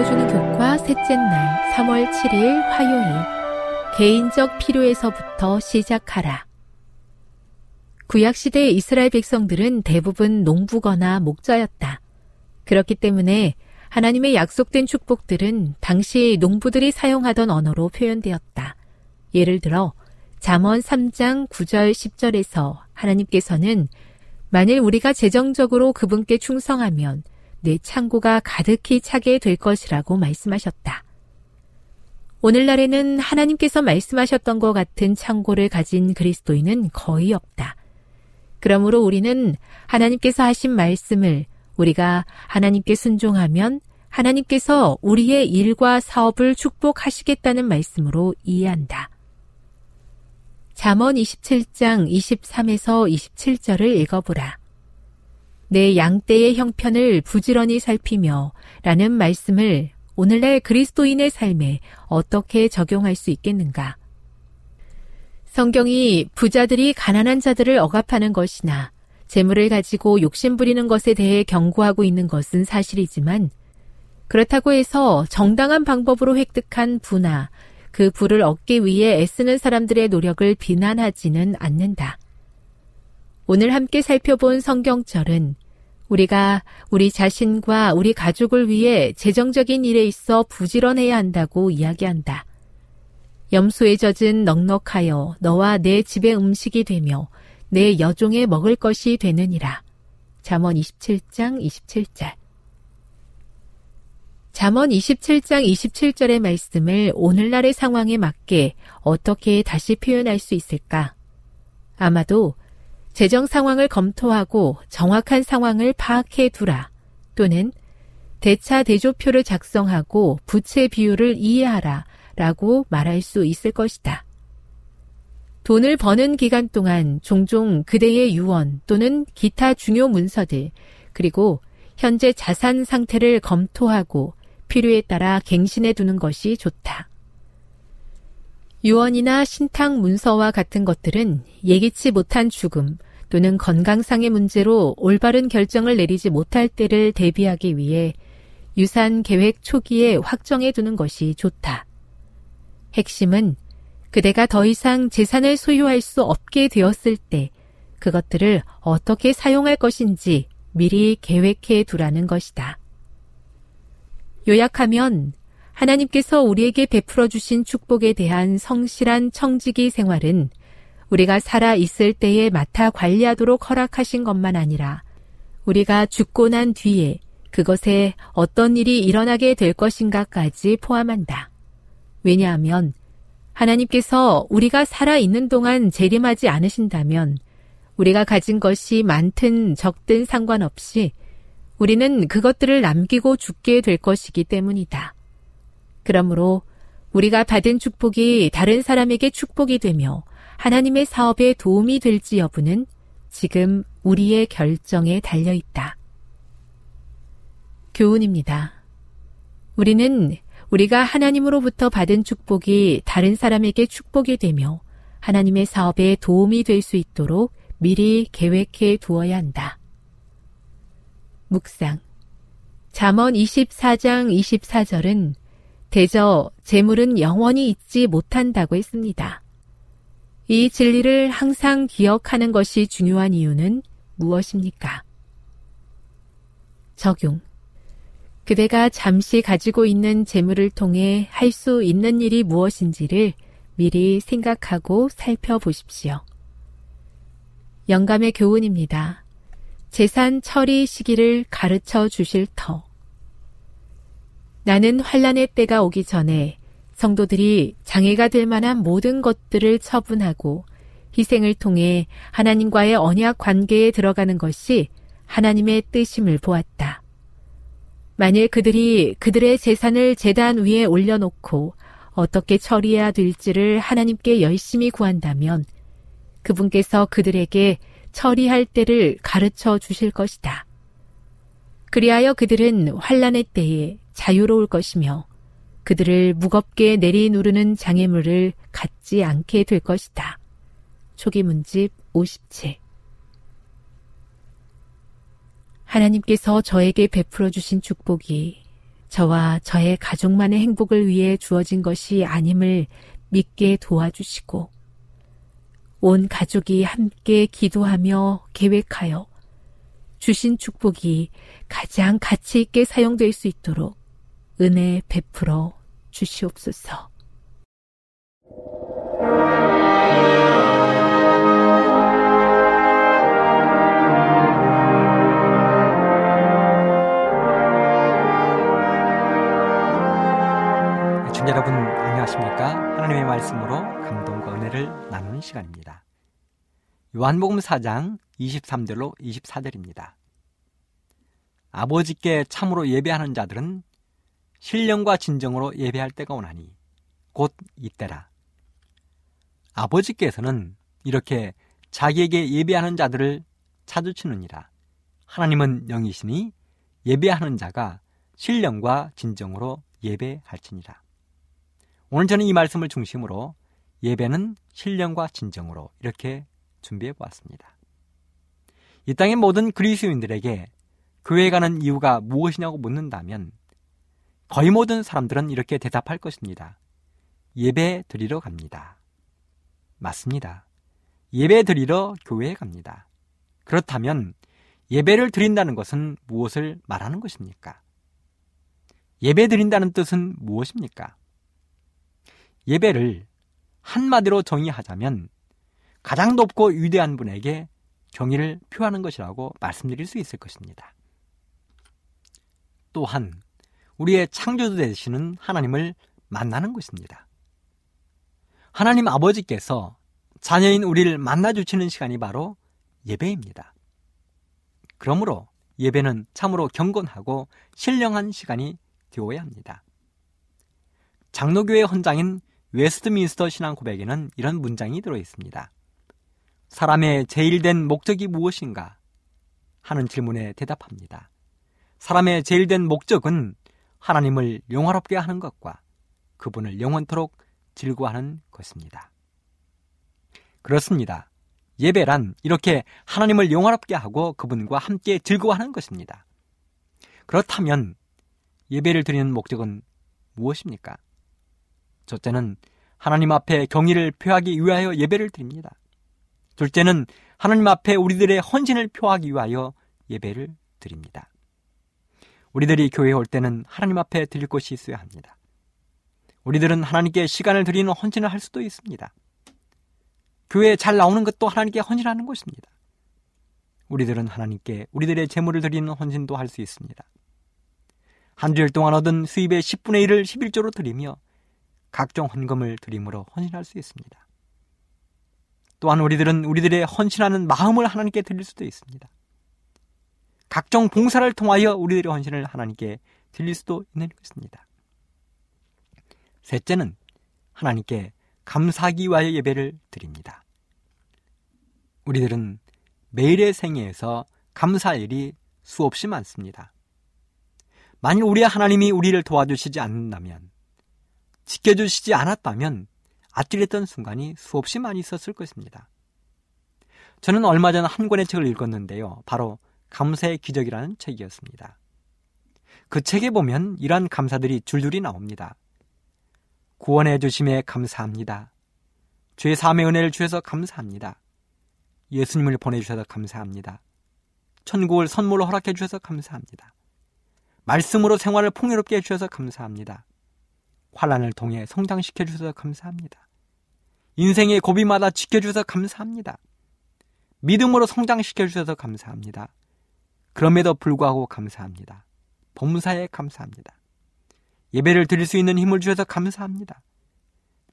읽어주는 교과 셋째 날 3월 7일 화요일 개인적 필요에서부터 시작하라. 구약시대 이스라엘 백성들은 대부분 농부거나 목자였다. 그렇기 때문에 하나님의 약속된 축복들은 당시 농부들이 사용하던 언어로 표현되었다. 예를 들어 잠언 3장 9절 10절에서 하나님께서는 만일 우리가 재정적으로 그분께 충성하면 내 창고가 가득히 차게 될 것이라고 말씀하셨다. 오늘날에는 하나님께서 말씀하셨던 것 같은 창고를 가진 그리스도인은 거의 없다. 그러므로 우리는 하나님께서 하신 말씀을 우리가 하나님께 순종하면 하나님께서 우리의 일과 사업을 축복하시겠다는 말씀으로 이해한다. 잠언 27장 23에서 27절을 읽어보라. 내 양떼의 형편을 부지런히 살피며 라는 말씀을 오늘날 그리스도인의 삶에 어떻게 적용할 수 있겠는가? 성경이 부자들이 가난한 자들을 억압하는 것이나 재물을 가지고 욕심부리는 것에 대해 경고하고 있는 것은 사실이지만 그렇다고 해서 정당한 방법으로 획득한 부나 그 부를 얻기 위해 애쓰는 사람들의 노력을 비난하지는 않는다. 오늘 함께 살펴본 성경절은 우리가 우리 자신과 우리 가족을 위해 재정적인 일에 있어 부지런해야 한다고 이야기한다. 염소에 젖은 넉넉하여 너와 내 집의 음식이 되며 내 여종의 먹을 것이 되느니라. 잠언 27장 27절. 잠언 27장 27절의 말씀을 오늘날의 상황에 맞게 어떻게 다시 표현할 수 있을까? 아마도 재정 상황을 검토하고 정확한 상황을 파악해 두라 또는 대차 대조표를 작성하고 부채 비율을 이해하라 라고 말할 수 있을 것이다. 돈을 버는 기간 동안 종종 그대의 유언 또는 기타 중요 문서들, 그리고 현재 자산 상태를 검토하고 필요에 따라 갱신해 두는 것이 좋다. 유언이나 신탁 문서와 같은 것들은 예기치 못한 죽음 또는 건강상의 문제로 올바른 결정을 내리지 못할 때를 대비하기 위해 유산 계획 초기에 확정해 두는 것이 좋다. 핵심은 그대가 더 이상 재산을 소유할 수 없게 되었을 때 그것들을 어떻게 사용할 것인지 미리 계획해 두라는 것이다. 요약하면 하나님께서 우리에게 베풀어 주신 축복에 대한 성실한 청지기 생활은 우리가 살아 있을 때에 맡아 관리하도록 허락하신 것만 아니라 우리가 죽고 난 뒤에 그것에 어떤 일이 일어나게 될 것인가까지 포함한다. 왜냐하면 하나님께서 우리가 살아 있는 동안 재림하지 않으신다면 우리가 가진 것이 많든 적든 상관없이 우리는 그것들을 남기고 죽게 될 것이기 때문이다. 그러므로 우리가 받은 축복이 다른 사람에게 축복이 되며 하나님의 사업에 도움이 될지 여부는 지금 우리의 결정에 달려 있다. 교훈입니다. 우리는 우리가 하나님으로부터 받은 축복이 다른 사람에게 축복이 되며 하나님의 사업에 도움이 될 수 있도록 미리 계획해 두어야 한다. 묵상. 잠언 24장 24절은 대저 재물은 영원히 잊지 못한다고 했습니다. 이 진리를 항상 기억하는 것이 중요한 이유는 무엇입니까? 적용. 그대가 잠시 가지고 있는 재물을 통해 할 수 있는 일이 무엇인지를 미리 생각하고 살펴보십시오. 영감의 교훈입니다. 재산 처리 시기를 가르쳐 주실 터. 나는 환란의 때가 오기 전에 성도들이 장애가 될 만한 모든 것들을 처분하고 희생을 통해 하나님과의 언약 관계에 들어가는 것이 하나님의 뜻임을 보았다. 만일 그들이 그들의 재산을 재단 위에 올려놓고 어떻게 처리해야 될지를 하나님께 열심히 구한다면 그분께서 그들에게 처리할 때를 가르쳐 주실 것이다. 그리하여 그들은 환란의 때에 자유로울 것이며 그들을 무겁게 내리누르는 장애물을 갖지 않게 될 것이다. 초기 문집 57 하나님께서 저에게 베풀어 주신 축복이 저와 저의 가족만의 행복을 위해 주어진 것이 아님을 믿게 도와주시고 온 가족이 함께 기도하며 계획하여 주신 축복이 가장 가치 있게 사용될 수 있도록 은혜 베풀어 주시옵소서. 청자 여러분 안녕하십니까? 하나님의 말씀으로 감동과 은혜를 나누는 시간입니다. 요한복음 4장 23절로 24절입니다. 아버지께 참으로 예배하는 자들은 신령과 진정으로 예배할 때가 오나니 곧 이때라. 아버지께서는 이렇게 자기에게 예배하는 자들을 찾으시느니라. 하나님은 영이시니 예배하는 자가 신령과 진정으로 예배할지니라. 오늘 저는 이 말씀을 중심으로 예배는 신령과 진정으로 이렇게 준비해 보았습니다. 이 땅의 모든 그리스도인들에게 교회 가는 이유가 무엇이냐고 묻는다면 거의 모든 사람들은 이렇게 대답할 것입니다. 예배 드리러 갑니다. 맞습니다. 예배 드리러 교회에 갑니다. 그렇다면 예배를 드린다는 것은 무엇을 말하는 것입니까? 예배 드린다는 뜻은 무엇입니까? 예배를 한마디로 정의하자면 가장 높고 위대한 분에게 경의를 표하는 것이라고 말씀드릴 수 있을 것입니다. 또한 우리의 창조주 되시는 하나님을 만나는 것입니다. 하나님 아버지께서 자녀인 우리를 만나 주시는 시간이 바로 예배입니다. 그러므로 예배는 참으로 경건하고 신령한 시간이 되어야 합니다. 장로교회 헌장인 웨스트민스터 신앙 고백에는 이런 문장이 들어 있습니다. 사람의 제일 된 목적이 무엇인가? 하는 질문에 대답합니다. 사람의 제일 된 목적은 하나님을 영화롭게 하는 것과 그분을 영원토록 즐거워하는 것입니다. 그렇습니다. 예배란 이렇게 하나님을 영화롭게 하고 그분과 함께 즐거워하는 것입니다. 그렇다면 예배를 드리는 목적은 무엇입니까? 첫째는 하나님 앞에 경의를 표하기 위하여 예배를 드립니다. 둘째는 하나님 앞에 우리들의 헌신을 표하기 위하여 예배를 드립니다. 우리들이 교회에 올 때는 하나님 앞에 드릴 곳이 있어야 합니다. 우리들은 하나님께 시간을 드리는 헌신을 할 수도 있습니다. 교회에 잘 나오는 것도 하나님께 헌신하는 것입니다. 우리들은 하나님께 우리들의 재물을 드리는 헌신도 할 수 있습니다. 한 주일 동안 얻은 수입의 10분의 1을 11조로 드리며 각종 헌금을 드림으로 헌신할 수 있습니다. 또한 우리들은 우리들의 헌신하는 마음을 하나님께 드릴 수도 있습니다. 각종 봉사를 통하여 우리들의 헌신을 하나님께 드릴 수도 있는 것입니다. 셋째는 하나님께 감사하기 위하여 예배를 드립니다. 우리들은 매일의 생애에서 감사할 일이 수없이 많습니다. 만일 우리의 하나님이 우리를 도와주시지 않는다면, 지켜주시지 않았다면, 아찔했던 순간이 수없이 많이 있었을 것입니다. 저는 얼마 전 한 권의 책을 읽었는데요. 바로 감사의 기적이라는 책이었습니다. 그 책에 보면 이러한 감사들이 줄줄이 나옵니다. 구원해 주심에 감사합니다. 죄 사함의 은혜를 주셔서 감사합니다. 예수님을 보내주셔서 감사합니다. 천국을 선물로 허락해 주셔서 감사합니다. 말씀으로 생활을 풍요롭게 해주셔서 감사합니다. 환란을 통해 성장시켜 주셔서 감사합니다. 인생의 고비마다 지켜주셔서 감사합니다. 믿음으로 성장시켜 주셔서 감사합니다. 그럼에도 불구하고 감사합니다. 범사에 감사합니다. 예배를 드릴 수 있는 힘을 주셔서 감사합니다.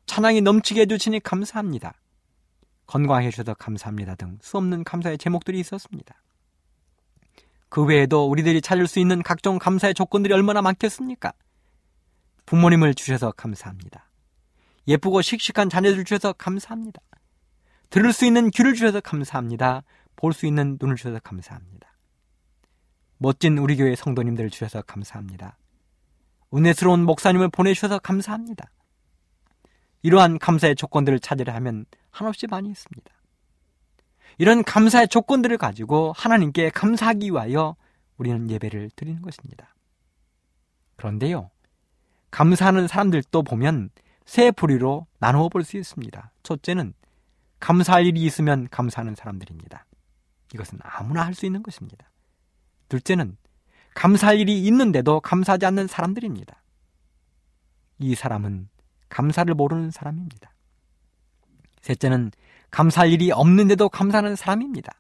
찬양이 넘치게 해주시니 감사합니다. 건강해 주셔서 감사합니다 등 수없는 감사의 제목들이 있었습니다. 그 외에도 우리들이 찾을 수 있는 각종 감사의 조건들이 얼마나 많겠습니까? 부모님을 주셔서 감사합니다. 예쁘고 씩씩한 자녀들 주셔서 감사합니다. 들을 수 있는 귀를 주셔서 감사합니다. 볼 수 있는 눈을 주셔서 감사합니다. 멋진 우리 교회 성도님들 주셔서 감사합니다. 은혜스러운 목사님을 보내주셔서 감사합니다. 이러한 감사의 조건들을 찾으려 하면 한없이 많이 있습니다. 이런 감사의 조건들을 가지고 하나님께 감사하기 위하여 우리는 예배를 드리는 것입니다. 그런데요, 감사하는 사람들도 보면 세 부류로 나누어 볼 수 있습니다. 첫째는 감사할 일이 있으면 감사하는 사람들입니다. 이것은 아무나 할 수 있는 것입니다. 둘째는 감사할 일이 있는데도 감사하지 않는 사람들입니다. 이 사람은 감사를 모르는 사람입니다. 셋째는 감사할 일이 없는데도 감사하는 사람입니다.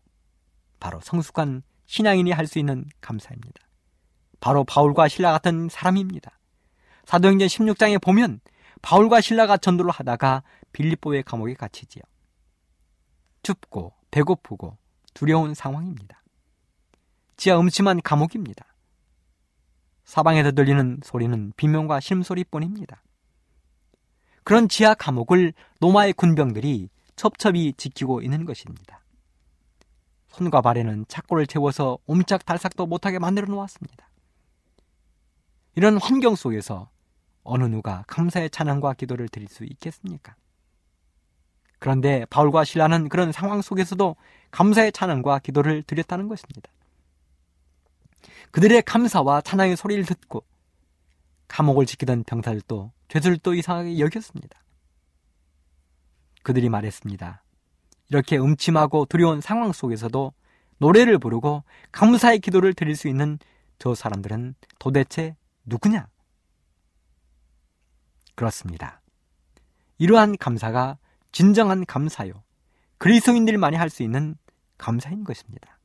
바로 성숙한 신앙인이 할 수 있는 감사입니다. 바로 바울과 신라 같은 사람입니다. 사도행전 16장에 보면 바울과 신라가 전도를 하다가 빌립보의 감옥에 갇히지요. 춥고 배고프고 두려운 상황입니다. 지하 음침한 감옥입니다. 사방에서 들리는 소리는 비명과 심소리뿐입니다. 그런 지하 감옥을 로마의 군병들이 첩첩이 지키고 있는 것입니다. 손과 발에는 착고를 채워서 옴짝달싹도 못하게 만들어 놓았습니다. 이런 환경 속에서 어느 누가 감사의 찬양과 기도를 드릴 수 있겠습니까? 그런데 바울과 신라는 그런 상황 속에서도 감사의 찬양과 기도를 드렸다는 것입니다. 그들의 감사와 찬양의 소리를 듣고 감옥을 지키던 병사들도 죄들도 이상하게 여겼습니다. 그들이 말했습니다. 이렇게 음침하고 두려운 상황 속에서도 노래를 부르고 감사의 기도를 드릴 수 있는 저 사람들은 도대체 누구냐? 그렇습니다. 이러한 감사가 진정한 감사요. 그리스도인들만이 할 수 있는 감사인 것입니다.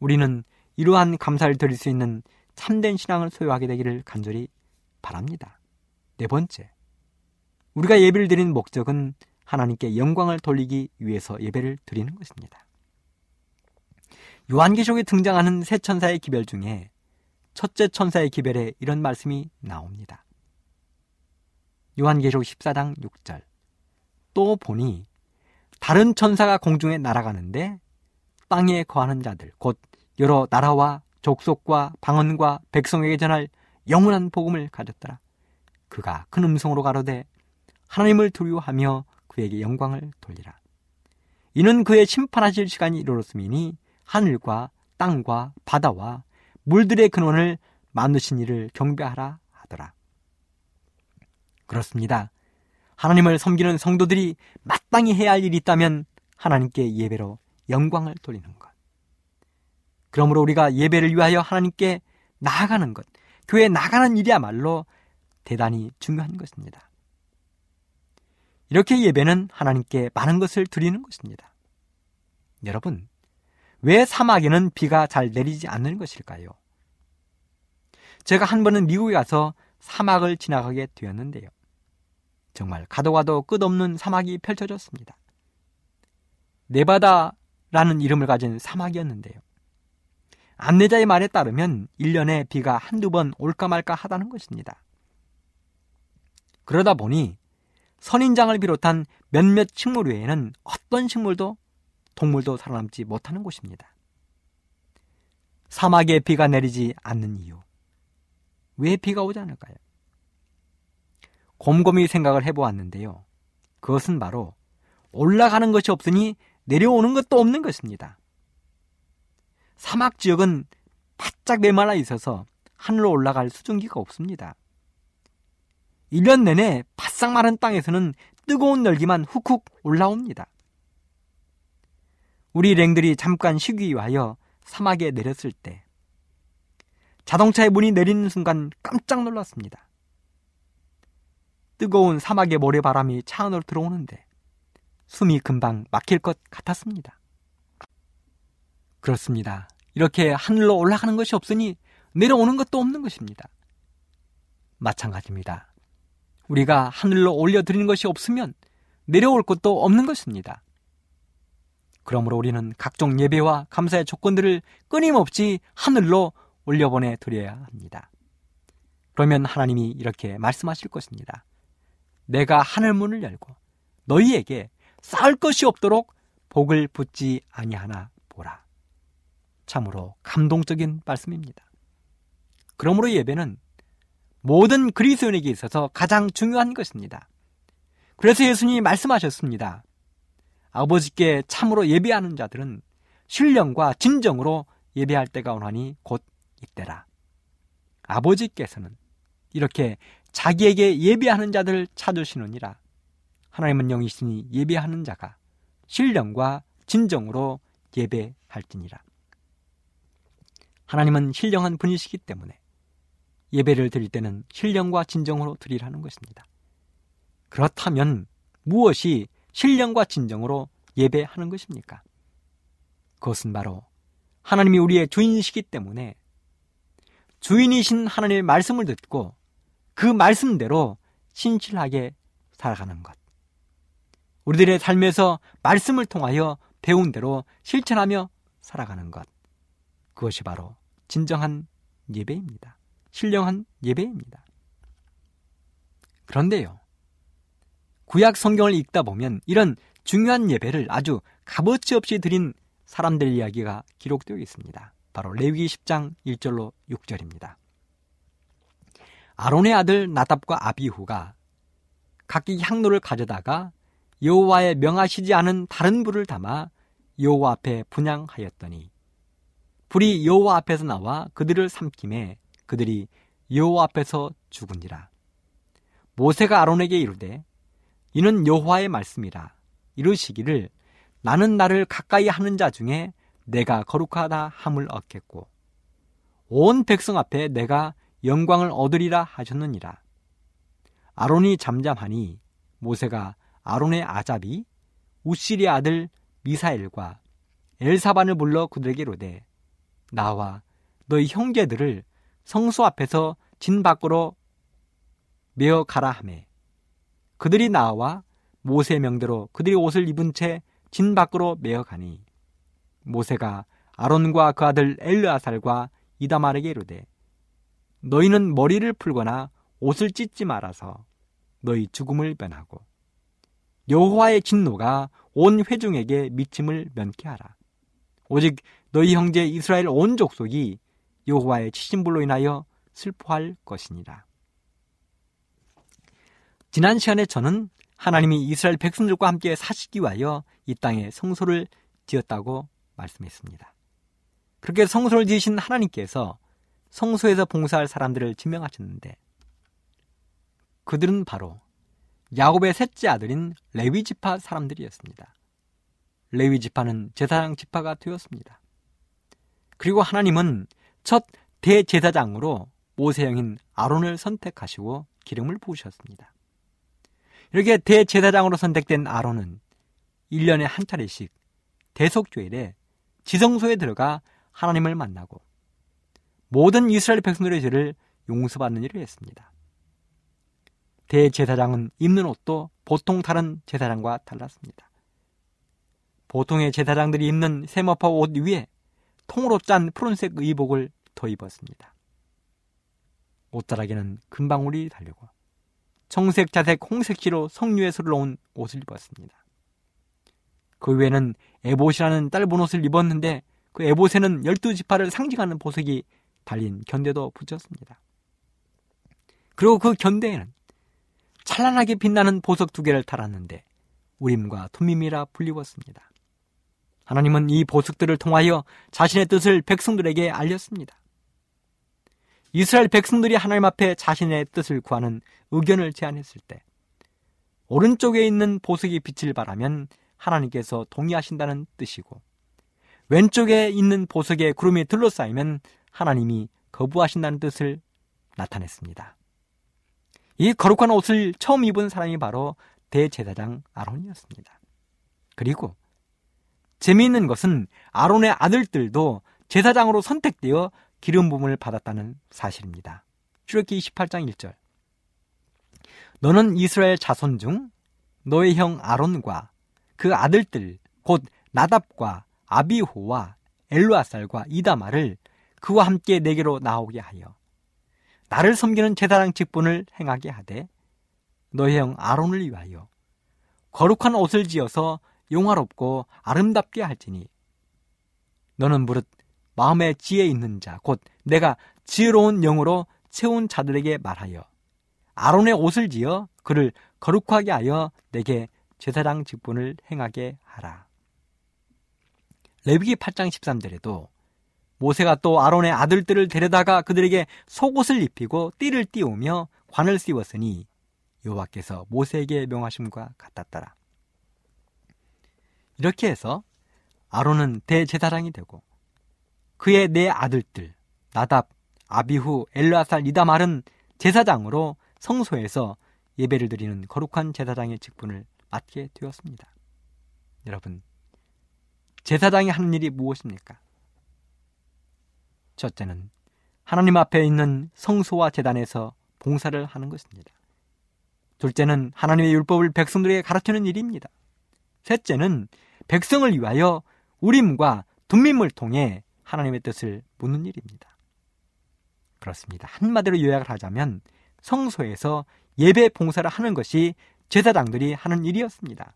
우리는 이러한 감사를 드릴 수 있는 참된 신앙을 소유하게 되기를 간절히 바랍니다. 네 번째. 우리가 예배를 드리는 목적은 하나님께 영광을 돌리기 위해서 예배를 드리는 것입니다. 요한계시록에 등장하는 세 천사의 기별 중에 첫째 천사의 기별에 이런 말씀이 나옵니다. 요한계시록 14장 6절. 또 보니 다른 천사가 공중에 날아가는데 땅에 거하는 자들 곧 여러 나라와 족속과 방언과 백성에게 전할 영원한 복음을 가졌더라. 그가 큰 음성으로 가로되 하나님을 두려워하며 그에게 영광을 돌리라. 이는 그의 심판하실 시간이 이르렀음이니 하늘과 땅과 바다와 물들의 근원을 만드신 이를 경배하라 하더라. 그렇습니다. 하나님을 섬기는 성도들이 마땅히 해야 할 일이 있다면 하나님께 예배로 영광을 돌리는 것. 그러므로 우리가 예배를 위하여 하나님께 나아가는 것, 교회 나가는 일이야말로 대단히 중요한 것입니다. 이렇게 예배는 하나님께 많은 것을 드리는 것입니다. 여러분, 왜 사막에는 비가 잘 내리지 않는 것일까요? 제가 한 번은 미국에 가서 사막을 지나가게 되었는데요. 정말 가도 가도 끝없는 사막이 펼쳐졌습니다. 네바다라는 이름을 가진 사막이었는데요. 안내자의 말에 따르면 1년에 비가 한두 번 올까 말까 하다는 것입니다. 그러다 보니 선인장을 비롯한 몇몇 식물 외에는 어떤 식물도 동물도 살아남지 못하는 곳입니다. 사막에 비가 내리지 않는 이유. 왜 비가 오지 않을까요? 곰곰이 생각을 해보았는데요. 그것은 바로 올라가는 것이 없으니 내려오는 것도 없는 것입니다. 사막 지역은 바짝 메말라 있어서 하늘로 올라갈 수증기가 없습니다. 1년 내내 바싹 마른 땅에서는 뜨거운 열기만 훅훅 올라옵니다. 우리 랭들이 잠깐 쉬기 위하여 사막에 내렸을 때 자동차의 문이 내리는 순간 깜짝 놀랐습니다. 뜨거운 사막의 모래바람이 차 안으로 들어오는데 숨이 금방 막힐 것 같았습니다. 그렇습니다. 이렇게 하늘로 올라가는 것이 없으니 내려오는 것도 없는 것입니다. 마찬가지입니다. 우리가 하늘로 올려드리는 것이 없으면 내려올 것도 없는 것입니다. 그러므로 우리는 각종 예배와 감사의 조건들을 끊임없이 하늘로 올려보내 드려야 합니다. 그러면 하나님이 이렇게 말씀하실 것입니다. 내가 하늘 문을 열고 너희에게 쌓을 것이 없도록 복을 붙지 아니하나 보라. 참으로 감동적인 말씀입니다. 그러므로 예배는 모든 그리스도인에게 있어서 가장 중요한 것입니다. 그래서 예수님이 말씀하셨습니다. 아버지께 참으로 예배하는 자들은 신령과 진정으로 예배할 때가 오나니 곧 이때라. 아버지께서는 이렇게 자기에게 예배하는 자들을 찾으시느니라. 하나님은 영이시니 예배하는 자가 신령과 진정으로 예배할지니라. 하나님은 신령한 분이시기 때문에 예배를 드릴 때는 신령과 진정으로 드리라는 것입니다. 그렇다면 무엇이 신령과 진정으로 예배하는 것입니까? 그것은 바로 하나님이 우리의 주인이시기 때문에 주인이신 하나님의 말씀을 듣고 그 말씀대로 신실하게 살아가는 것. 우리들의 삶에서 말씀을 통하여 배운 대로 실천하며 살아가는 것. 그것이 바로 진정한 예배입니다. 신령한 예배입니다. 그런데요. 구약 성경을 읽다 보면 이런 중요한 예배를 아주 값어치 없이 드린 사람들 이야기가 기록되어 있습니다. 바로 레위기 10장 1절로 6절입니다. 아론의 아들 나답과 아비후가 각기 향로를 가져다가 여호와의 명하시지 않은 다른 불을 담아 여호와 앞에 분양하였더니 불이 여호와 앞에서 나와 그들을 삼킴에 그들이 여호와 앞에서 죽은지라 모세가 아론에게 이르되 이는 여호와의 말씀이라 이르시기를 나는 나를 가까이 하는 자 중에 내가 거룩하다 함을 얻겠고 온 백성 앞에 내가 영광을 얻으리라 하셨느니라. 아론이 잠잠하니 모세가 아론의 아잡이 우시리 아들 미사엘과 엘사반을 불러 그들에게 로되 나와 너희 형제들을 성소 앞에서 진 밖으로 메어 가라 하매 그들이 나와 모세 명대로 그들이 옷을 입은 채 진 밖으로 메어 가니 모세가 아론과 그 아들 엘르아살과 이다말에게 이르되 너희는 머리를 풀거나 옷을 찢지 말아서 너희 죽음을 면하고 여호와의 진노가 온 회중에게 미침을 면케 하라. 오직 너희 형제 이스라엘 온 족속이 여호와의 치신불로 인하여 슬퍼할 것이니라. 지난 시간에 저는 하나님이 이스라엘 백성들과 함께 사시기 위하여 이 땅에 성소를 지었다고 말씀했습니다. 그렇게 성소를 지으신 하나님께서 성소에서 봉사할 사람들을 지명하셨는데 그들은 바로 야곱의 셋째 아들인 레위 지파 사람들이었습니다. 레위 지파는 제사장 지파가 되었습니다. 그리고 하나님은 첫 대제사장으로 모세형인 아론을 선택하시고 기름을 부으셨습니다. 이렇게 대제사장으로 선택된 아론은 1년에 한 차례씩 대속죄일에 지성소에 들어가 하나님을 만나고 모든 이스라엘 백성들의 죄를 용서받는 일을 했습니다. 대제사장은 입는 옷도 보통 다른 제사장과 달랐습니다. 보통의 제사장들이 입는 세모파 옷 위에 통으로 짠 푸른색 의복을 더 입었습니다. 옷자락에는 금방울이 달리고 청색, 자색, 홍색 시로 석류에서 놓은 옷을 입었습니다. 그 외에는 에봇이라는 짧은 옷을 입었는데 그 에봇에는 열두 지파를 상징하는 보석이 달린 견대도 붙였습니다. 그리고 그 견대에는 찬란하게 빛나는 보석 두 개를 달았는데 우림과 툼밈이라 불리웠습니다. 하나님은 이 보석들을 통하여 자신의 뜻을 백성들에게 알렸습니다. 이스라엘 백성들이 하나님 앞에 자신의 뜻을 구하는 의견을 제안했을 때 오른쪽에 있는 보석이 빛을 발하면 하나님께서 동의하신다는 뜻이고 왼쪽에 있는 보석에 구름이 둘러싸이면 하나님이 거부하신다는 뜻을 나타냈습니다. 이 거룩한 옷을 처음 입은 사람이 바로 대제사장 아론이었습니다. 그리고 재미있는 것은 아론의 아들들도 제사장으로 선택되어 기름 부음을 받았다는 사실입니다. 출애기 28장 1절. 너는 이스라엘 자손 중 너의 형 아론과 그 아들들 곧 나답과 아비호와 엘루아살과 이다마를 그와 함께 내게로 나오게 하여 나를 섬기는 제사장 직분을 행하게 하되 너의 형 아론을 위하여 거룩한 옷을 지어서 용화롭고 아름답게 할지니 너는 무릇 마음에 지혜 있는 자 곧 내가 지혜로운 영으로 채운 자들에게 말하여 아론의 옷을 지어 그를 거룩하게 하여 내게 제사장 직분을 행하게 하라. 레위기 8장 13절에도 모세가 또 아론의 아들들을 데려다가 그들에게 속옷을 입히고 띠를 띄우며 관을 씌웠으니 여호와께서 모세에게 명하심과 같았더라. 이렇게 해서 아론은 대제사장이 되고 그의 네 아들들 나답, 아비후, 엘라살, 이다말은 제사장으로 성소에서 예배를 드리는 거룩한 제사장의 직분을 맡게 되었습니다. 여러분, 제사장이 하는 일이 무엇입니까? 첫째는 하나님 앞에 있는 성소와 재단에서 봉사를 하는 것입니다. 둘째는 하나님의 율법을 백성들에게 가르치는 일입니다. 셋째는 백성을 위하여 우림과 둠밈을 통해 하나님의 뜻을 묻는 일입니다. 그렇습니다. 한마디로 요약을 하자면 성소에서 예배 봉사를 하는 것이 제사장들이 하는 일이었습니다.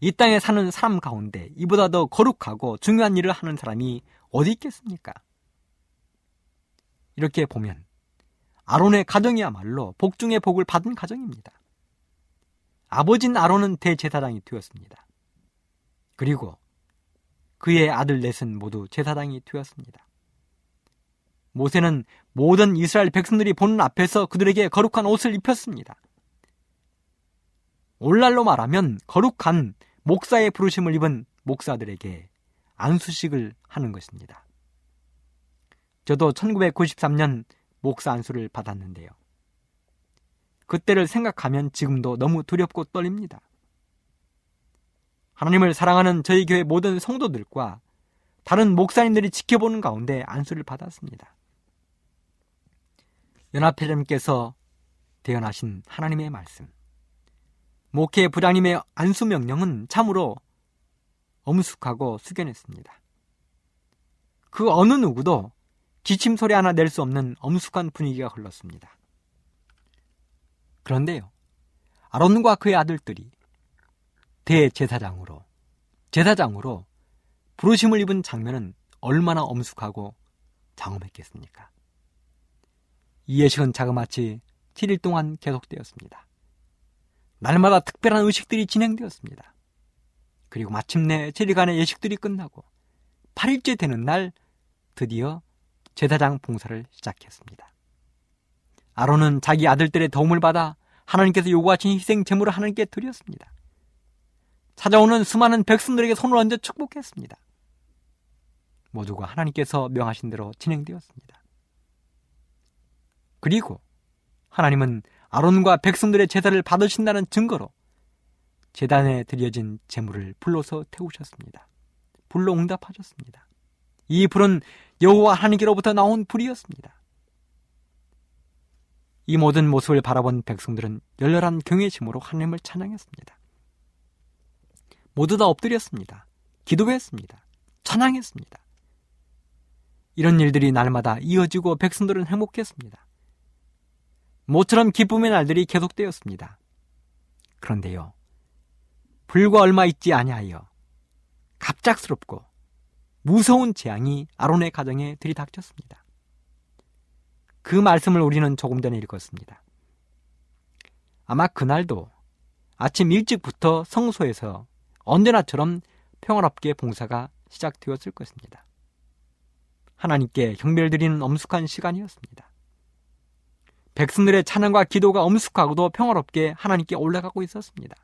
이 땅에 사는 사람 가운데 이보다 더 거룩하고 중요한 일을 하는 사람이 어디 있겠습니까? 이렇게 보면 아론의 가정이야말로 복 중의 복을 받은 가정입니다. 아버진 아론은 대제사장이 되었습니다. 그리고 그의 아들 넷은 모두 제사장이 되었습니다. 모세는 모든 이스라엘 백성들이 보는 앞에서 그들에게 거룩한 옷을 입혔습니다. 오늘날로 말하면 거룩한 목사의 부르심을 입은 목사들에게 안수식을 하는 것입니다. 저도 1993년 목사 안수를 받았는데요. 그때를 생각하면 지금도 너무 두렵고 떨립니다. 하나님을 사랑하는 저희 교회 모든 성도들과 다른 목사님들이 지켜보는 가운데 안수를 받았습니다. 연합회장님께서 대연하신 하나님의 말씀. 목회 부장님의 안수 명령은 참으로 엄숙하고 숙연했습니다. 그 어느 누구도 기침 소리 하나 낼 수 없는 엄숙한 분위기가 흘렀습니다. 그런데요, 아론과 그의 아들들이 대제사장으로, 제사장으로 부르심을 입은 장면은 얼마나 엄숙하고 장엄했겠습니까? 이 예식은 자그마치 7일 동안 계속되었습니다. 날마다 특별한 의식들이 진행되었습니다. 그리고 마침내 7일간의 예식들이 끝나고 8일째 되는 날 드디어 제사장 봉사를 시작했습니다. 아론은 자기 아들들의 도움을 받아 하나님께서 요구하신 희생 제물을 하나님께 드렸습니다. 찾아오는 수많은 백성들에게 손을 얹어 축복했습니다. 모두가 하나님께서 명하신 대로 진행되었습니다. 그리고 하나님은 아론과 백성들의 제사를 받으신다는 증거로 재단에 드려진 재물을 불로서 태우셨습니다. 불로 응답하셨습니다. 이 불은 여호와 하나님께로부터 나온 불이었습니다. 이 모든 모습을 바라본 백성들은 열렬한 경외심으로 하나님을 찬양했습니다. 모두 다 엎드렸습니다. 기도했습니다. 찬양했습니다. 이런 일들이 날마다 이어지고 백성들은 행복했습니다. 모처럼 기쁨의 날들이 계속되었습니다. 그런데요, 불과 얼마 있지 아니하여 갑작스럽고 무서운 재앙이 아론의 가정에 들이닥쳤습니다. 그 말씀을 우리는 조금 전에 읽었습니다. 아마 그날도 아침 일찍부터 성소에서 언제나처럼 평화롭게 봉사가 시작되었을 것입니다. 하나님께 경배를 드리는 엄숙한 시간이었습니다. 백성들의 찬양과 기도가 엄숙하고도 평화롭게 하나님께 올라가고 있었습니다.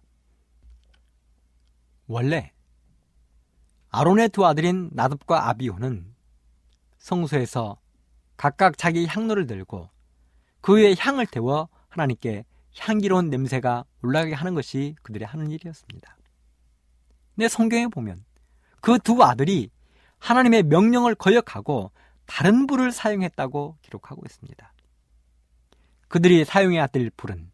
원래 아론의 두 아들인 나듭과 아비오는 성소에서 각각 자기 향로를 들고 그 위에 향을 태워 하나님께 향기로운 냄새가 올라가게 하는 것이 그들의 하는 일이었습니다. 근데 성경에 보면 그 두 아들이 하나님의 명령을 거역하고 다른 불을 사용했다고 기록하고 있습니다. 그들이 사용해야 될 불은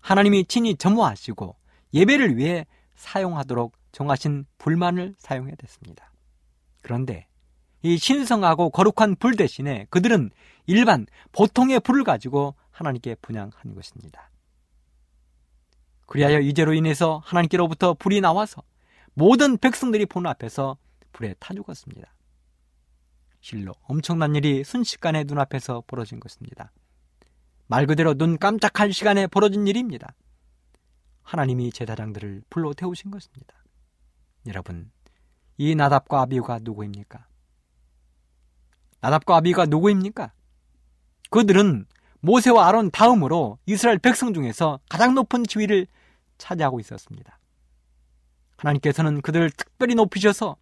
하나님이 친히 점호하시고 예배를 위해 사용하도록 정하신 불만을 사용해야 됐습니다. 그런데 이 신성하고 거룩한 불 대신에 그들은 일반 보통의 불을 가지고 하나님께 분양한 것입니다. 그리하여 이제로 인해서 하나님께로부터 불이 나와서 모든 백성들이 보는 앞에서 불에 타 죽었습니다. 실로 엄청난 일이 순식간에 눈앞에서 벌어진 것입니다. 말 그대로 눈 깜짝할 시간에 벌어진 일입니다. 하나님이 제사장들을 불로 태우신 것입니다. 여러분, 이 나답과 아비가 누구입니까? 나답과 아비가 누구입니까? 그들은 모세와 아론 다음으로 이스라엘 백성 중에서 가장 높은 지위를 차지하고 있었습니다. 하나님께서는 그들을 특별히 높이셔서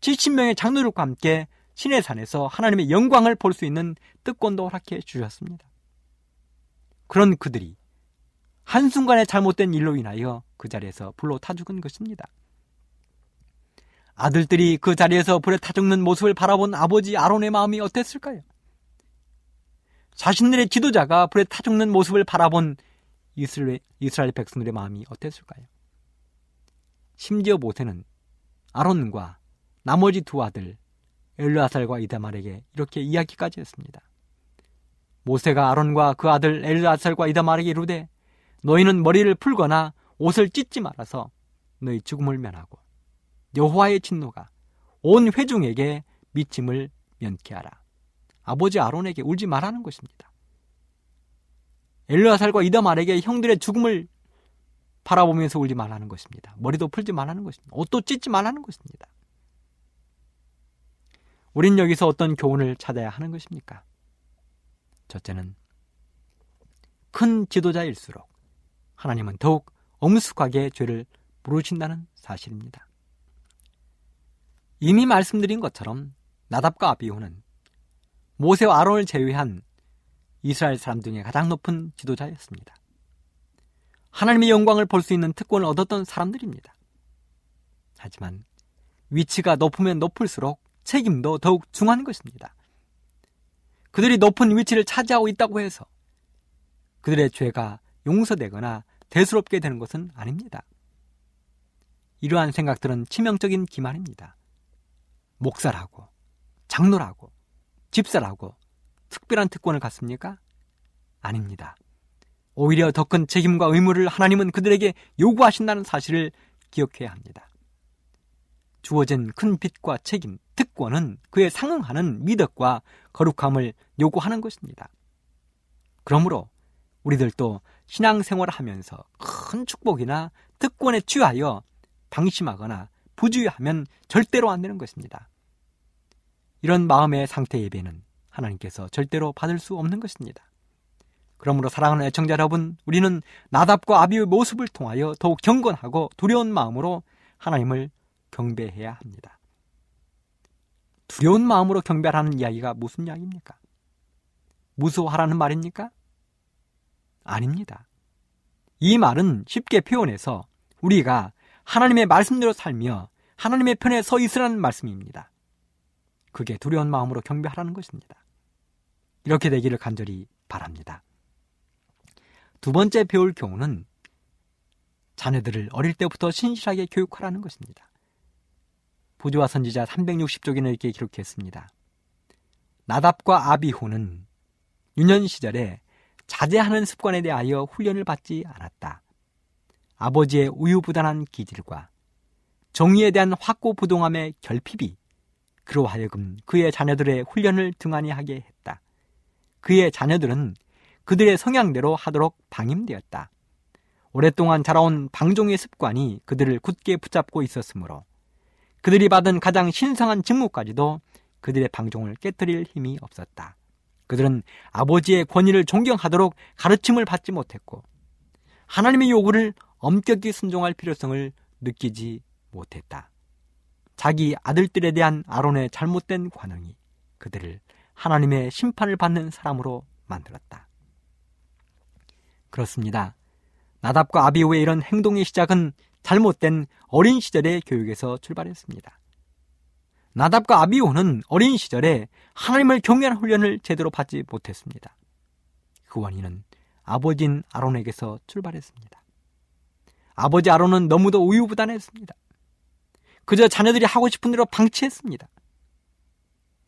70명의 장로들과 함께 신의 산에서 하나님의 영광을 볼 수 있는 뜻권도 허락해 주셨습니다. 그런 그들이 한순간에 잘못된 일로 인하여 그 자리에서 불로 타 죽은 것입니다. 아들들이 그 자리에서 불에 타 죽는 모습을 바라본 아버지 아론의 마음이 어땠을까요? 자신들의 지도자가 불에 타 죽는 모습을 바라본 이스라엘, 이스라엘 백성들의 마음이 어땠을까요? 심지어 모세는 아론과 나머지 두 아들 엘르아살과 이다말에게 이렇게 이야기까지 했습니다. 모세가 아론과 그 아들 엘르아살과 이다말에게 이르되 너희는 머리를 풀거나 옷을 찢지 말아서 너희 죽음을 면하고 여호와의 진노가 온 회중에게 미침을 면케하라. 아버지 아론에게 울지 말라는 것입니다. 엘르아살과 이다말에게 형들의 죽음을 바라보면서 울지 말라는 것입니다. 머리도 풀지 말라는 것입니다. 옷도 찢지 말라는 것입니다. 우린 여기서 어떤 교훈을 찾아야 하는 것입니까? 첫째는 큰 지도자일수록 하나님은 더욱 엄숙하게 죄를 물으신다는 사실입니다. 이미 말씀드린 것처럼 나답과 아비오는 모세와 아론을 제외한 이스라엘 사람 중에 가장 높은 지도자였습니다. 하나님의 영광을 볼 수 있는 특권을 얻었던 사람들입니다. 하지만 위치가 높으면 높을수록 책임도 더욱 중한 것입니다. 그들이 높은 위치를 차지하고 있다고 해서 그들의 죄가 용서되거나 대수롭게 되는 것은 아닙니다. 이러한 생각들은 치명적인 기만입니다. 목사라고, 장로라고, 집사라고 특별한 특권을 갖습니까? 아닙니다. 오히려 더 큰 책임과 의무를 하나님은 그들에게 요구하신다는 사실을 기억해야 합니다. 주어진 큰 빚과 책임, 특권은 그에 상응하는 미덕과 거룩함을 요구하는 것입니다. 그러므로 우리들도 신앙생활을 하면서 큰 축복이나 특권에 취하여 방심하거나 부주의하면 절대로 안 되는 것입니다. 이런 마음의 상태 예배는 하나님께서 절대로 받을 수 없는 것입니다. 그러므로 사랑하는 애청자 여러분, 우리는 나답과 아비의 모습을 통하여 더욱 경건하고 두려운 마음으로 하나님을 경배해야 합니다. 두려운 마음으로 경배하는 이야기가 무슨 이야기입니까? 무서워하라는 말입니까? 아닙니다. 이 말은 쉽게 표현해서 우리가 하나님의 말씀대로 살며 하나님의 편에 서 있으라는 말씀입니다. 그게 두려운 마음으로 경배하라는 것입니다. 이렇게 되기를 간절히 바랍니다. 두 번째 배울 교훈은 자녀들을 어릴 때부터 신실하게 교육하라는 것입니다. 보조와 선지자 360쪽에는 이렇게 기록했습니다. 나답과 아비호는 유년 시절에 자제하는 습관에 대하여 훈련을 받지 않았다. 아버지의 우유부단한 기질과 정의에 대한 확고부동함의 결핍이 그로 하여금 그의 자녀들의 훈련을 등한히 하게 했다. 그의 자녀들은 그들의 성향대로 하도록 방임되었다. 오랫동안 자라온 방종의 습관이 그들을 굳게 붙잡고 있었으므로 그들이 받은 가장 신성한 직무까지도 그들의 방종을 깨뜨릴 힘이 없었다. 그들은 아버지의 권위를 존경하도록 가르침을 받지 못했고 하나님의 요구를 엄격히 순종할 필요성을 느끼지 못했다. 자기 아들들에 대한 아론의 잘못된 관응이 그들을 하나님의 심판을 받는 사람으로 만들었다. 그렇습니다. 나답과 아비오의 이런 행동의 시작은 잘못된 어린 시절의 교육에서 출발했습니다. 나답과 아비오는 어린 시절에 하나님을 경외하는 훈련을 제대로 받지 못했습니다. 그 원인은 아버지인 아론에게서 출발했습니다. 아버지 아론은 너무도 우유부단했습니다. 그저 자녀들이 하고 싶은 대로 방치했습니다.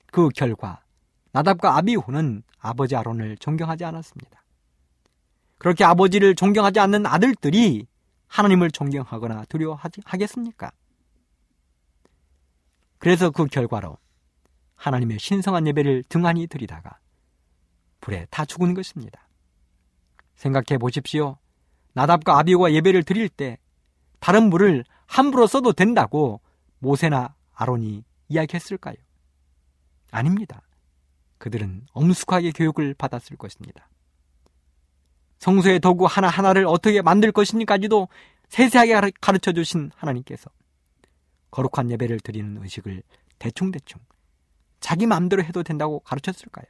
그 결과 나답과 아비후는 아버지 아론을 존경하지 않았습니다. 그렇게 아버지를 존경하지 않는 아들들이 하나님을 존경하거나 두려워하겠습니까? 그래서 그 결과로 하나님의 신성한 예배를 등한히 드리다가 불에 다 죽은 것입니다. 생각해 보십시오. 나답과 아비오가 예배를 드릴 때 다른 물을 함부로 써도 된다고 모세나 아론이 이야기했을까요? 아닙니다. 그들은 엄숙하게 교육을 받았을 것입니다. 성소의 도구 하나하나를 어떻게 만들 것인지까지도 세세하게 가르쳐 주신 하나님께서 거룩한 예배를 드리는 의식을 대충대충 자기 마음대로 해도 된다고 가르쳤을까요?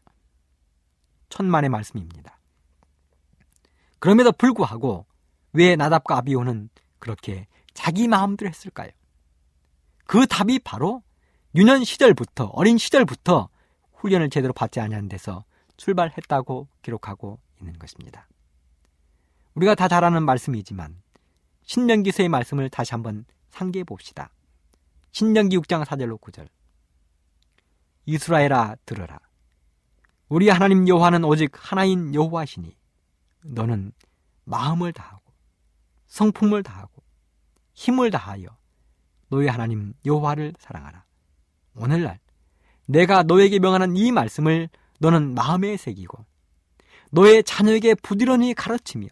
천만의 말씀입니다. 그럼에도 불구하고 왜 나답과 아비오는 그렇게 자기 마음대로 했을까요? 그 답이 바로 유년 시절부터 어린 시절부터 훈련을 제대로 받지 않은 데서 출발했다고 기록하고 있는 것입니다. 우리가 다 잘 아는 말씀이지만 신명기서의 말씀을 다시 한번 상기해 봅시다. 신명기 6장 4절로 9절. 이스라엘아 들으라. 우리 하나님 여호와는 오직 하나인 여호와시니 너는 마음을 다하고 성품을 다하고 힘을 다하여 너희 하나님 여호와를 사랑하라. 오늘날 내가 너에게 명하는 이 말씀을 너는 마음에 새기고 너의 자녀에게 부지런히 가르치며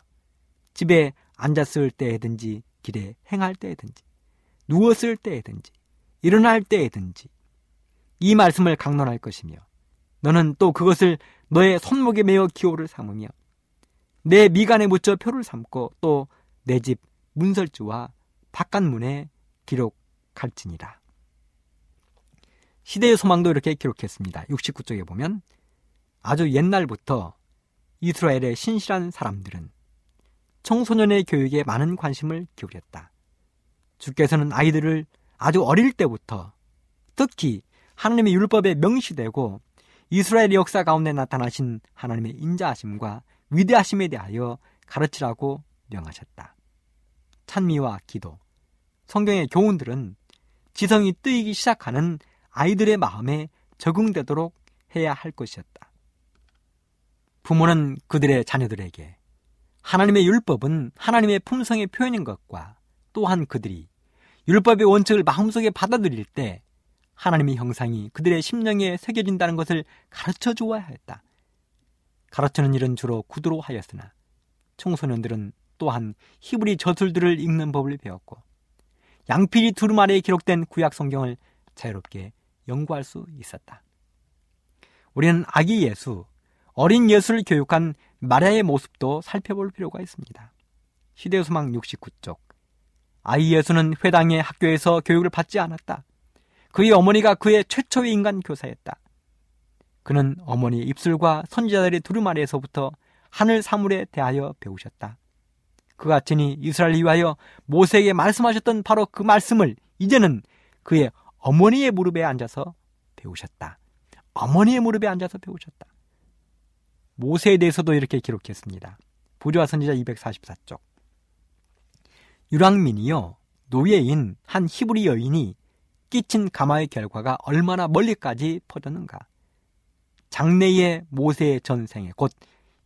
집에 앉았을 때에든지 길에 행할 때에든지 누웠을 때에든지 일어날 때에든지 이 말씀을 강론할 것이며 너는 또 그것을 너의 손목에 매어 기호를 삼으며 내 미간에 묻혀 표를 삼고 또 내 집 문설주와 바깥문에 기록 할지니라. 시대의 소망도 이렇게 기록했습니다. 69쪽에 보면 아주 옛날부터 이스라엘의 신실한 사람들은 청소년의 교육에 많은 관심을 기울였다. 주께서는 아이들을 아주 어릴 때부터 특히 하나님의 율법에 명시되고 이스라엘의 역사 가운데 나타나신 하나님의 인자하심과 위대하심에 대하여 가르치라고 명하셨다. 찬미와 기도, 성경의 교훈들은 지성이 뜨이기 시작하는 아이들의 마음에 적응되도록 해야 할 것이었다. 부모는 그들의 자녀들에게 하나님의 율법은 하나님의 품성의 표현인 것과 또한 그들이 율법의 원칙을 마음속에 받아들일 때 하나님의 형상이 그들의 심령에 새겨진다는 것을 가르쳐 주어야 했다. 가르치는 일은 주로 구두로 하였으나 청소년들은 또한 히브리 저술들을 읽는 법을 배웠고 양피리 두루마리에 기록된 구약 성경을 자유롭게 연구할 수 있었다. 우리는 아기 예수, 어린 예수를 교육한 마리아의 모습도 살펴볼 필요가 있습니다. 시대 소망 69쪽. 아이 예수는 회당의 학교에서 교육을 받지 않았다. 그의 어머니가 그의 최초의 인간 교사였다. 그는 어머니의 입술과 선지자들의 두루마리에서부터 하늘 사물에 대하여 배우셨다. 그가 전이 이스라엘 위하여 모세에게 말씀하셨던 바로 그 말씀을 이제는 그의 어머니의 무릎에 앉아서 배우셨다. 어머니의 무릎에 앉아서 배우셨다. 모세에 대해서도 이렇게 기록했습니다. 부조와 선지자 244쪽. 유랑민이요 노예인 한 히브리 여인이 끼친 가마의 결과가 얼마나 멀리까지 퍼졌는가. 장래의 모세의 전생에 곧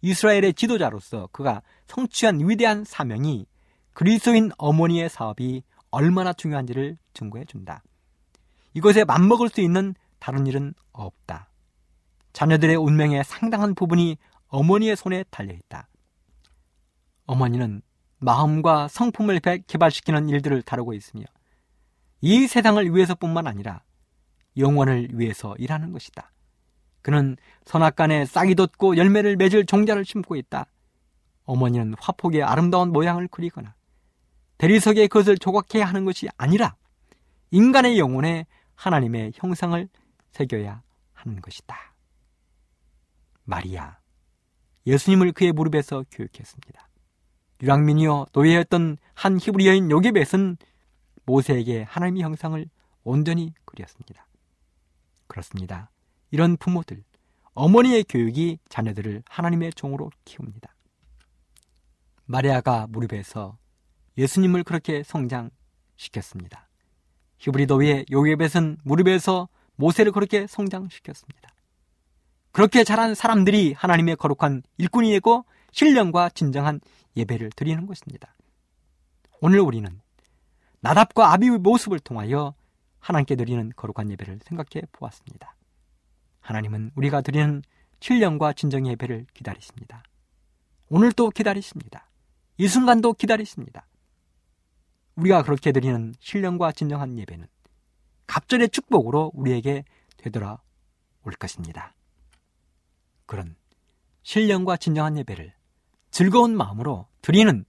이스라엘의 지도자로서 그가 성취한 위대한 사명이 그리스도인 어머니의 사업이 얼마나 중요한지를 증거해 준다. 이것에 맞먹을 수 있는 다른 일은 없다. 자녀들의 운명의 상당한 부분이 어머니의 손에 달려 있다. 어머니는 마음과 성품을 개발시키는 일들을 다루고 있으며 이 세상을 위해서뿐만 아니라 영원을 위해서 일하는 것이다. 그는 선악간에 싹이 돋고 열매를 맺을 종자를 심고 있다. 어머니는 화폭의 아름다운 모양을 그리거나 대리석에 그것을 조각해야 하는 것이 아니라 인간의 영혼에 하나님의 형상을 새겨야 하는 것이다. 마리아, 예수님을 그의 무릎에서 교육했습니다. 유랑민이여 노예였던 한 히브리 여인 요게벳은 모세에게 하나님의 형상을 온전히 그렸습니다. 그렇습니다. 이런 부모들, 어머니의 교육이 자녀들을 하나님의 종으로 키웁니다. 마리아가 무릎에서 예수님을 그렇게 성장시켰습니다. 히브리 도의 요게벳은 무릎에서 모세를 그렇게 성장시켰습니다. 그렇게 자란 사람들이 하나님의 거룩한 일꾼이 되고 신령과 진정한 예배를 드리는 것입니다. 오늘 우리는 나답과 아비의 모습을 통하여 하나님께 드리는 거룩한 예배를 생각해 보았습니다. 하나님은 우리가 드리는 신령과 진정의 예배를 기다리십니다. 오늘도 기다리십니다. 이 순간도 기다리십니다. 우리가 그렇게 드리는 신령과 진정한 예배는 갑절의 축복으로 우리에게 되돌아 올 것입니다. 그런 신령과 진정한 예배를 즐거운 마음으로 드리는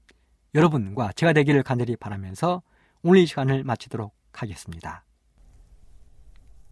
여러분과 제가 되기를 간절히 바라면서 오늘 이 시간을 마치도록 하겠습니다.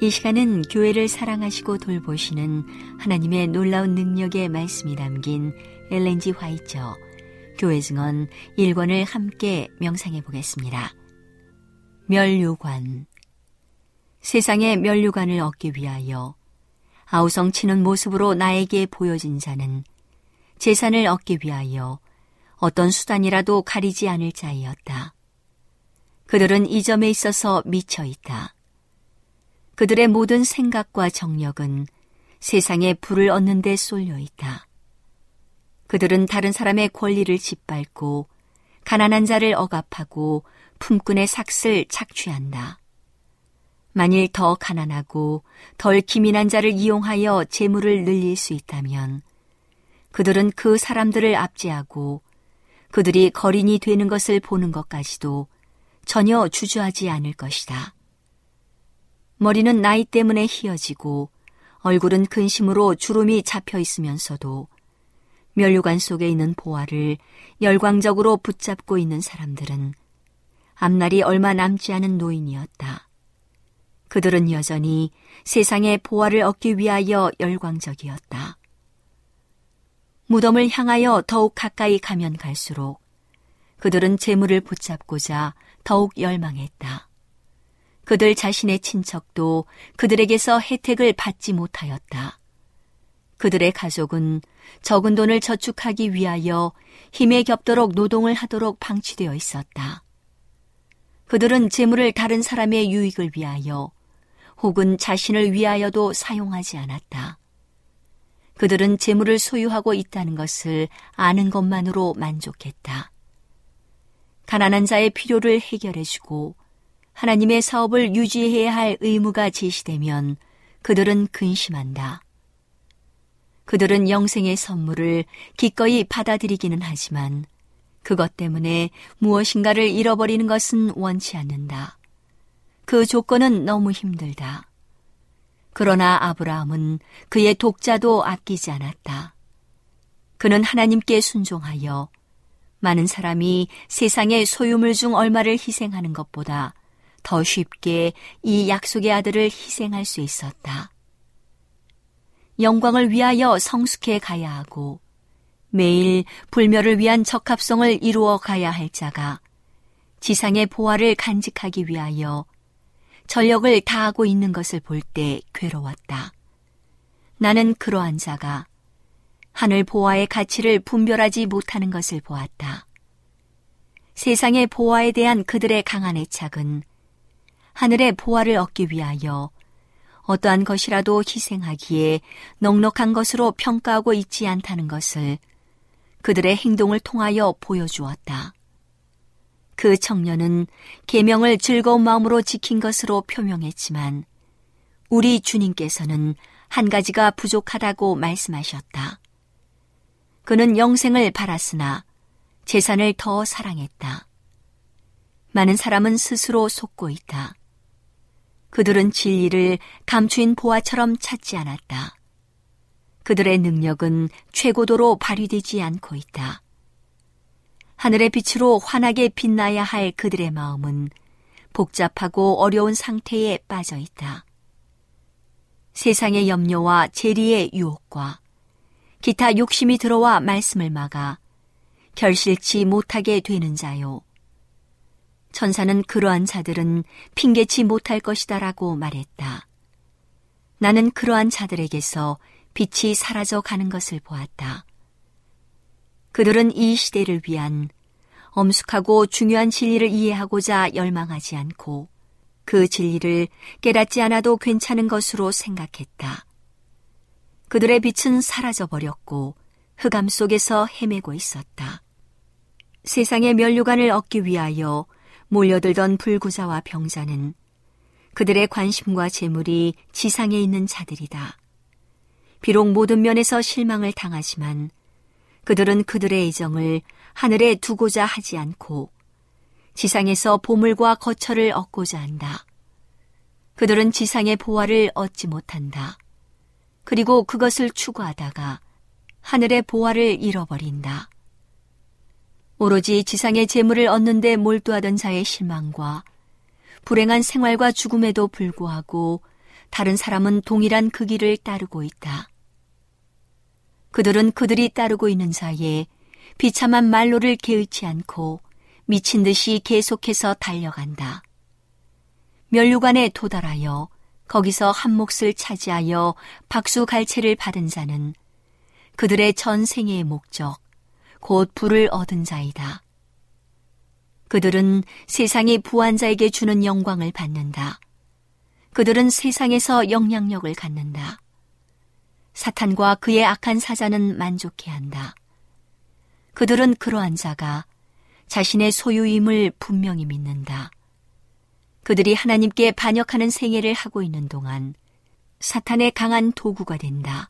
이 시간은 교회를 사랑하시고 돌보시는 하나님의 놀라운 능력의 말씀이 담긴 엘렌지 화이처 교회 증언 1권을 함께 명상해 보겠습니다. 멸류관 세상의 멸류관을 얻기 위하여 아우성 치는 모습으로 나에게 보여진 자는 재산을 얻기 위하여 어떤 수단이라도 가리지 않을 자이었다. 그들은 이 점에 있어서 미쳐 있다. 그들의 모든 생각과 정력은 세상에 불을 얻는 데 쏠려 있다. 그들은 다른 사람의 권리를 짓밟고 가난한 자를 억압하고 품꾼의 삭슬 착취한다. 만일 더 가난하고 덜 기민한 자를 이용하여 재물을 늘릴 수 있다면 그들은 그 사람들을 압제하고 그들이 거린이 되는 것을 보는 것까지도 전혀 주저하지 않을 것이다. 머리는 나이 때문에 휘어지고 얼굴은 근심으로 주름이 잡혀 있으면서도 멸류관 속에 있는 보화를 열광적으로 붙잡고 있는 사람들은 앞날이 얼마 남지 않은 노인이었다. 그들은 여전히 세상의 보화를 얻기 위하여 열광적이었다. 무덤을 향하여 더욱 가까이 가면 갈수록 그들은 재물을 붙잡고자 더욱 열망했다. 그들 자신의 친척도 그들에게서 혜택을 받지 못하였다. 그들의 가족은 적은 돈을 저축하기 위하여 힘에 겹도록 노동을 하도록 방치되어 있었다. 그들은 재물을 다른 사람의 유익을 위하여 혹은 자신을 위하여도 사용하지 않았다. 그들은 재물을 소유하고 있다는 것을 아는 것만으로 만족했다. 가난한 자의 필요를 해결해주고 하나님의 사업을 유지해야 할 의무가 제시되면 그들은 근심한다. 그들은 영생의 선물을 기꺼이 받아들이기는 하지만 그것 때문에 무엇인가를 잃어버리는 것은 원치 않는다. 그 조건은 너무 힘들다. 그러나 아브라함은 그의 독자도 아끼지 않았다. 그는 하나님께 순종하여 많은 사람이 세상의 소유물 중 얼마를 희생하는 것보다 더 쉽게 이 약속의 아들을 희생할 수 있었다. 영광을 위하여 성숙해 가야 하고 매일 불멸을 위한 적합성을 이루어 가야 할 자가 지상의 보화를 간직하기 위하여 전력을 다하고 있는 것을 볼 때 괴로웠다. 나는 그러한 자가 하늘 보화의 가치를 분별하지 못하는 것을 보았다. 세상의 보화에 대한 그들의 강한 애착은 하늘의 보화를 얻기 위하여 어떠한 것이라도 희생하기에 넉넉한 것으로 평가하고 있지 않다는 것을 그들의 행동을 통하여 보여주었다. 그 청년은 계명을 즐거운 마음으로 지킨 것으로 표명했지만 우리 주님께서는 한 가지가 부족하다고 말씀하셨다. 그는 영생을 바랐으나 재산을 더 사랑했다. 많은 사람은 스스로 속고 있다. 그들은 진리를 감추인 보화처럼 찾지 않았다. 그들의 능력은 최고도로 발휘되지 않고 있다. 하늘의 빛으로 환하게 빛나야 할 그들의 마음은 복잡하고 어려운 상태에 빠져 있다. 세상의 염려와 재리의 유혹과 기타 욕심이 들어와 말씀을 막아 결실치 못하게 되는 자요. 천사는 그러한 자들은 핑계치 못할 것이다라고 말했다. 나는 그러한 자들에게서 빛이 사라져 가는 것을 보았다. 그들은 이 시대를 위한 엄숙하고 중요한 진리를 이해하고자 열망하지 않고 그 진리를 깨닫지 않아도 괜찮은 것으로 생각했다. 그들의 빛은 사라져 버렸고 흑암 속에서 헤매고 있었다. 세상의 면류관을 얻기 위하여 몰려들던 불구자와 병자는 그들의 관심과 재물이 지상에 있는 자들이다. 비록 모든 면에서 실망을 당하지만 그들은 그들의 애정을 하늘에 두고자 하지 않고 지상에서 보물과 거처를 얻고자 한다. 그들은 지상의 보화를 얻지 못한다. 그리고 그것을 추구하다가 하늘의 보화를 잃어버린다. 오로지 지상의 재물을 얻는 데 몰두하던 자의 실망과 불행한 생활과 죽음에도 불구하고 다른 사람은 동일한 그 길을 따르고 있다. 그들은 그들이 따르고 있는 사이에 비참한 말로를 개의치 않고 미친 듯이 계속해서 달려간다. 멸류관에 도달하여 거기서 한 몫을 차지하여 박수 갈채를 받은 자는 그들의 전생의 목적, 곧 불을 얻은 자이다. 그들은 세상이 부한 자에게 주는 영광을 받는다. 그들은 세상에서 영향력을 갖는다. 사탄과 그의 악한 사자는 만족해 한다. 그들은 그러한 자가 자신의 소유임을 분명히 믿는다. 그들이 하나님께 반역하는 생애를 하고 있는 동안 사탄의 강한 도구가 된다.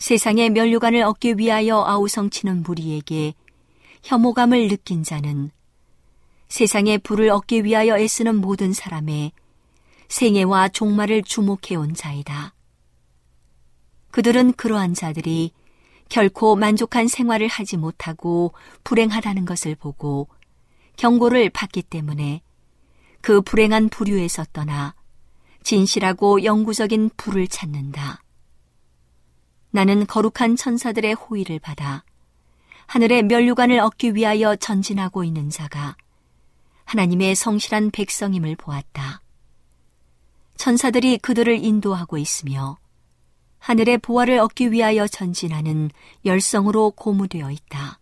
세상의 면류관을 얻기 위하여 아우성치는 무리에게 혐오감을 느낀 자는 세상의 불을 얻기 위하여 애쓰는 모든 사람의 생애와 종말을 주목해 온 자이다. 그들은 그러한 자들이 결코 만족한 생활을 하지 못하고 불행하다는 것을 보고 경고를 받기 때문에 그 불행한 부류에서 떠나 진실하고 영구적인 불을 찾는다. 나는 거룩한 천사들의 호의를 받아 하늘의 면류관을 얻기 위하여 전진하고 있는 자가 하나님의 성실한 백성임을 보았다. 천사들이 그들을 인도하고 있으며 하늘의 보화를 얻기 위하여 전진하는 열성으로 고무되어 있다.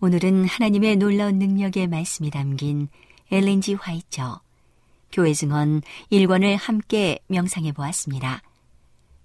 오늘은 하나님의 놀라운 능력의 말씀이 담긴 엘렌지 화이처 교회 증언 1권을 함께 명상해 보았습니다.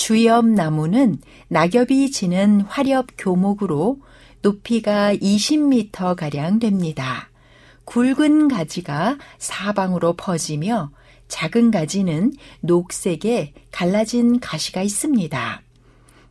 주엽 나무는 낙엽이 지는 화렵 교목으로 높이가 20m가량 됩니다. 굵은 가지가 사방으로 퍼지며 작은 가지는 녹색에 갈라진 가시가 있습니다.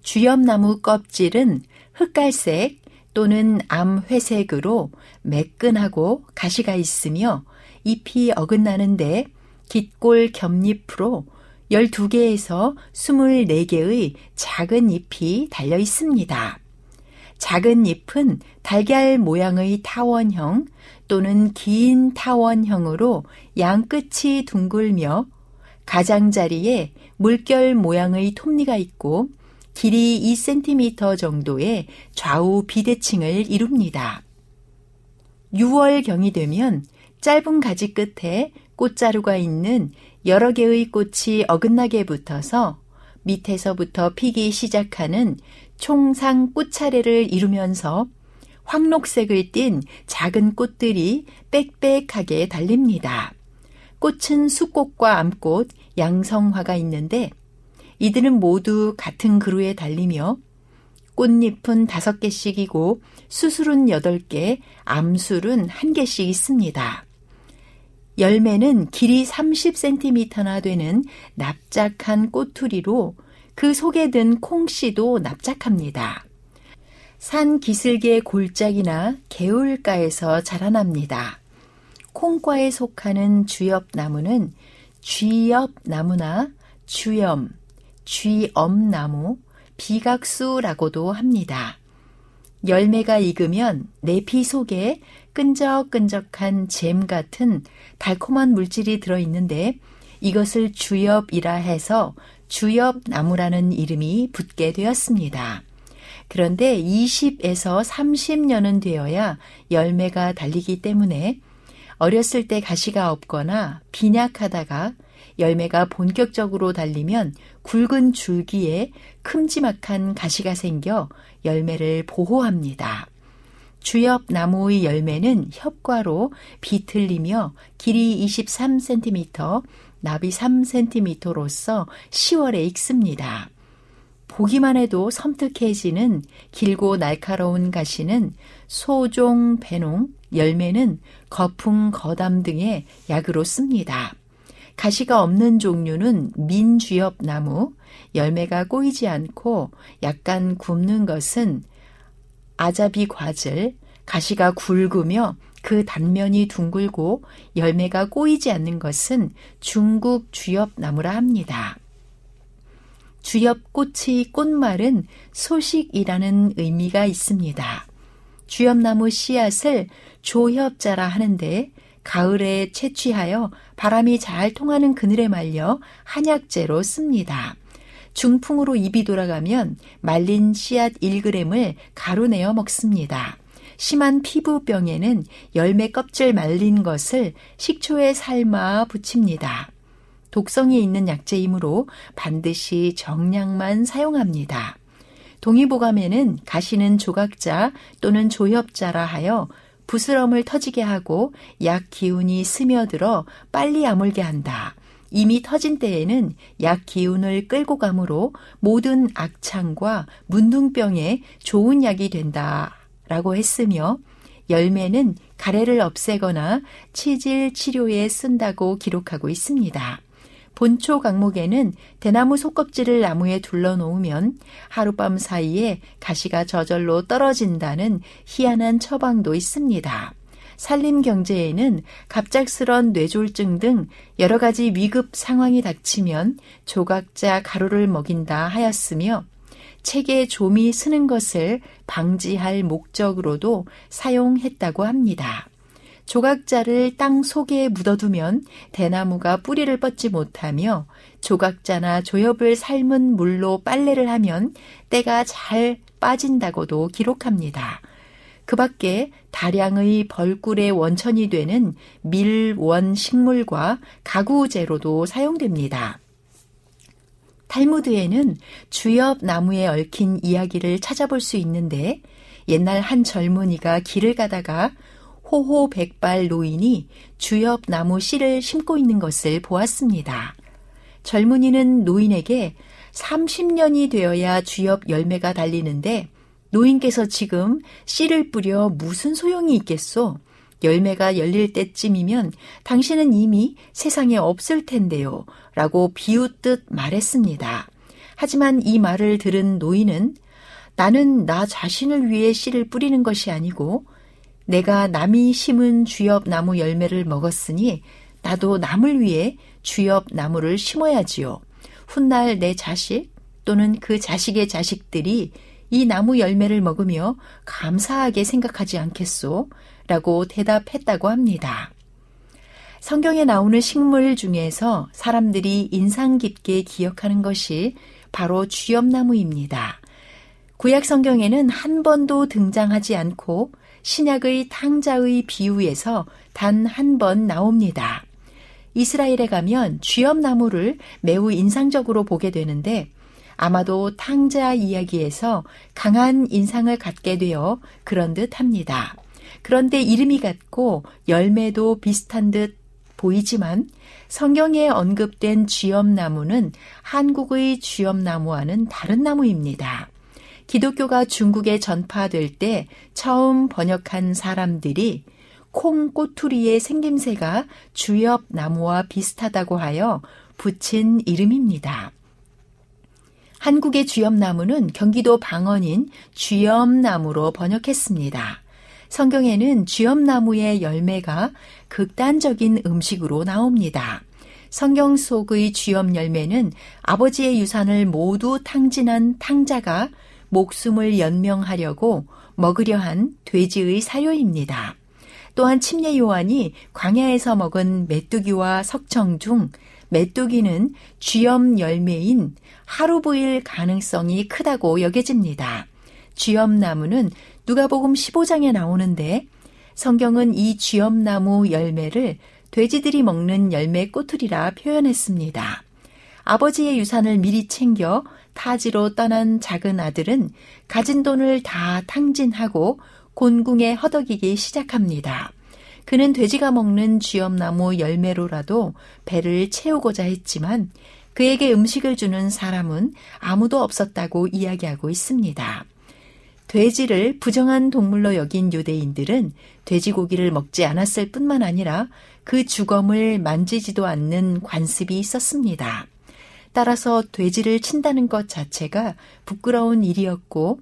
주엽나무 껍질은 흑갈색 또는 암회색으로 매끈하고 가시가 있으며 잎이 어긋나는데 깃골 겹잎으로 12개에서 24개의 작은 잎이 달려 있습니다. 작은 잎은 달걀 모양의 타원형 또는 긴 타원형으로 양 끝이 둥글며 가장자리에 물결 모양의 톱니가 있고 길이 2cm 정도의 좌우 비대칭을 이룹니다. 6월경이 되면 짧은 가지 끝에 꽃자루가 있는 여러 개의 꽃이 어긋나게 붙어서 밑에서부터 피기 시작하는 총상 꽃차례를 이루면서 황록색을 띤 작은 꽃들이 빽빽하게 달립니다. 꽃은 수꽃과 암꽃, 양성화가 있는데 이들은 모두 같은 그루에 달리며 꽃잎은 다섯 개씩이고 수술은 여덟 개, 암술은 한 개씩 있습니다. 열매는 길이 30cm나 되는 납작한 꼬투리로 그 속에 든 콩씨도 납작합니다. 산 기슭의 골짜기나 개울가에서 자라납니다. 콩과에 속하는 주엽나무는 쥐엽나무나 주염, 쥐엄나무, 비각수라고도 합니다. 열매가 익으면 내피 속에 끈적끈적한 잼 같은 달콤한 물질이 들어있는데 이것을 주엽이라 해서 주엽나무라는 이름이 붙게 되었습니다. 그런데 20에서 30년은 되어야 열매가 달리기 때문에 어렸을 때 가시가 없거나 빈약하다가 열매가 본격적으로 달리면 굵은 줄기에 큼지막한 가시가 생겨 열매를 보호합니다. 주엽 나무의 열매는 협과로 비틀리며 길이 23cm, 나비 3cm로서 10월에 익습니다. 보기만 해도 섬뜩해지는 길고 날카로운 가시는 소종, 배농, 열매는 거풍, 거담 등의 약으로 씁니다. 가시가 없는 종류는 민주엽 나무, 열매가 꼬이지 않고 약간 굽는 것은 아자비 과즙, 가시가 굵으며 그 단면이 둥글고 열매가 꼬이지 않는 것은 중국 주엽 나무라 합니다. 주엽꽃의 꽃말은 소식이라는 의미가 있습니다. 주엽나무 씨앗을 조협자라 하는데 가을에 채취하여 바람이 잘 통하는 그늘에 말려 한약재로 씁니다. 중풍으로 입이 돌아가면 말린 씨앗 1g을 가루내어 먹습니다. 심한 피부병에는 열매 껍질 말린 것을 식초에 삶아 붙입니다. 독성이 있는 약재이므로 반드시 정량만 사용합니다. 동의보감에는 가시는 조각자 또는 조협자라 하여 부스럼을 터지게 하고 약 기운이 스며들어 빨리 아물게 한다. 이미 터진 때에는 약 기운을 끌고 가므로 모든 악창과 문둥병에 좋은 약이 된다. 라고 했으며 열매는 가래를 없애거나 치질 치료에 쓴다고 기록하고 있습니다. 본초 강목에는 대나무 속껍질을 나무에 둘러 놓으면 하룻밤 사이에 가시가 저절로 떨어진다는 희한한 처방도 있습니다. 산림 경제에는 갑작스런 뇌졸중 등 여러 가지 위급 상황이 닥치면 조각자 가루를 먹인다 하였으며 책에 좀이 쓰는 것을 방지할 목적으로도 사용했다고 합니다. 조각자를 땅 속에 묻어두면 대나무가 뿌리를 뻗지 못하며 조각자나 조엽을 삶은 물로 빨래를 하면 때가 잘 빠진다고도 기록합니다. 그 밖에 다량의 벌꿀의 원천이 되는 밀원 식물과 가구재로도 사용됩니다. 탈무드에는 주엽 나무에 얽힌 이야기를 찾아볼 수 있는데 옛날 한 젊은이가 길을 가다가 호호 백발 노인이 주엽 나무 씨를 심고 있는 것을 보았습니다. 젊은이는 노인에게 30년이 되어야 주엽 열매가 달리는데 노인께서 지금 씨를 뿌려 무슨 소용이 있겠소? 열매가 열릴 때쯤이면 당신은 이미 세상에 없을 텐데요. 라고 비웃듯 말했습니다. 하지만 이 말을 들은 노인은 나는 나 자신을 위해 씨를 뿌리는 것이 아니고 내가 남이 심은 주엽 나무 열매를 먹었으니 나도 남을 위해 주엽 나무를 심어야지요. 훗날 내 자식 또는 그 자식의 자식들이 이 나무 열매를 먹으며 감사하게 생각하지 않겠소? 라고 대답했다고 합니다. 성경에 나오는 식물 중에서 사람들이 인상 깊게 기억하는 것이 바로 주엽나무입니다. 구약 성경에는 한 번도 등장하지 않고 신약의 탕자의 비유에서 단 한 번 나옵니다. 이스라엘에 가면 쥐엽나무를 매우 인상적으로 보게 되는데 아마도 탕자 이야기에서 강한 인상을 갖게 되어 그런 듯 합니다. 그런데 이름이 같고 열매도 비슷한 듯 보이지만 성경에 언급된 쥐엽나무는 한국의 쥐엽나무와는 다른 나무입니다. 기독교가 중국에 전파될 때 처음 번역한 사람들이 콩 꼬투리의 생김새가 주엽 나무와 비슷하다고 하여 붙인 이름입니다. 한국의 주엽나무는 경기도 방언인 주엽나무로 번역했습니다. 성경에는 주엽나무의 열매가 극단적인 음식으로 나옵니다. 성경 속의 주엽 열매는 아버지의 유산을 모두 탕진한 탕자가 목숨을 연명하려고 먹으려 한 돼지의 사료입니다. 또한 침례 요한이 광야에서 먹은 메뚜기와 석청 중 메뚜기는 쥐염 열매인 하루부일 가능성이 크다고 여겨집니다. 쥐염나무는 누가복음 15장에 나오는데 성경은 이 쥐염나무 열매를 돼지들이 먹는 열매 꼬투리라 표현했습니다. 아버지의 유산을 미리 챙겨 타지로 떠난 작은 아들은 가진 돈을 다 탕진하고 곤궁에 허덕이기 시작합니다. 그는 돼지가 먹는 쥐염나무 열매로라도 배를 채우고자 했지만 그에게 음식을 주는 사람은 아무도 없었다고 이야기하고 있습니다. 돼지를 부정한 동물로 여긴 유대인들은 돼지고기를 먹지 않았을 뿐만 아니라 그 주검을 만지지도 않는 관습이 있었습니다. 따라서 돼지를 친다는 것 자체가 부끄러운 일이었고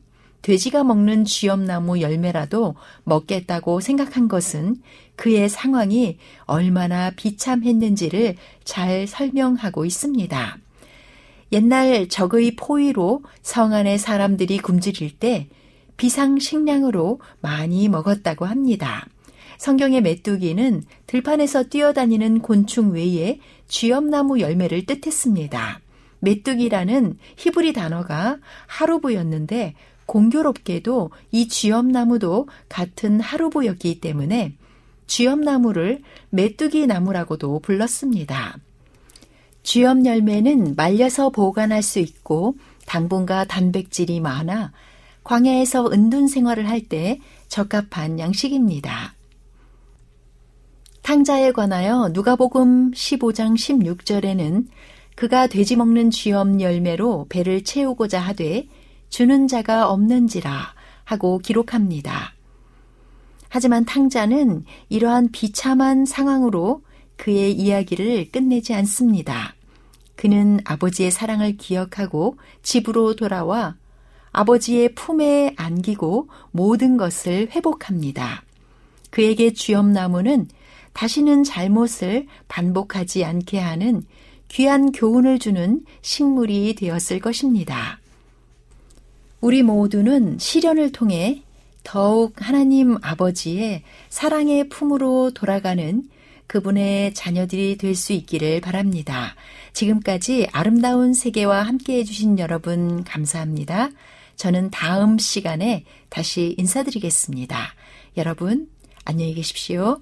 돼지가 먹는 쥐염나무 열매라도 먹겠다고 생각한 것은 그의 상황이 얼마나 비참했는지를 잘 설명하고 있습니다. 옛날 적의 포위로 성 안의 사람들이 굶주릴 때 비상식량으로 많이 먹었다고 합니다. 성경의 메뚜기는 들판에서 뛰어다니는 곤충 외에 쥐염나무 열매를 뜻했습니다. 메뚜기라는 히브리 단어가 하루부였는데 공교롭게도 이 쥐염나무도 같은 하루부였기 때문에 쥐염나무를 메뚜기 나무라고도 불렀습니다. 쥐염 열매는 말려서 보관할 수 있고 당분과 단백질이 많아 광야에서 은둔 생활을 할 때 적합한 양식입니다. 탕자에 관하여 누가복음 15장 16절에는 그가 돼지 먹는 쥐염 열매로 배를 채우고자 하되 주는 자가 없는지라 하고 기록합니다. 하지만 탕자는 이러한 비참한 상황으로 그의 이야기를 끝내지 않습니다. 그는 아버지의 사랑을 기억하고 집으로 돌아와 아버지의 품에 안기고 모든 것을 회복합니다. 그에게 주엽나무는 다시는 잘못을 반복하지 않게 하는 귀한 교훈을 주는 식물이 되었을 것입니다. 우리 모두는 시련을 통해 더욱 하나님 아버지의 사랑의 품으로 돌아가는 그분의 자녀들이 될 수 있기를 바랍니다. 지금까지 아름다운 세계와 함께 해주신 여러분 감사합니다. 저는 다음 시간에 다시 인사드리겠습니다. 여러분, 안녕히 계십시오.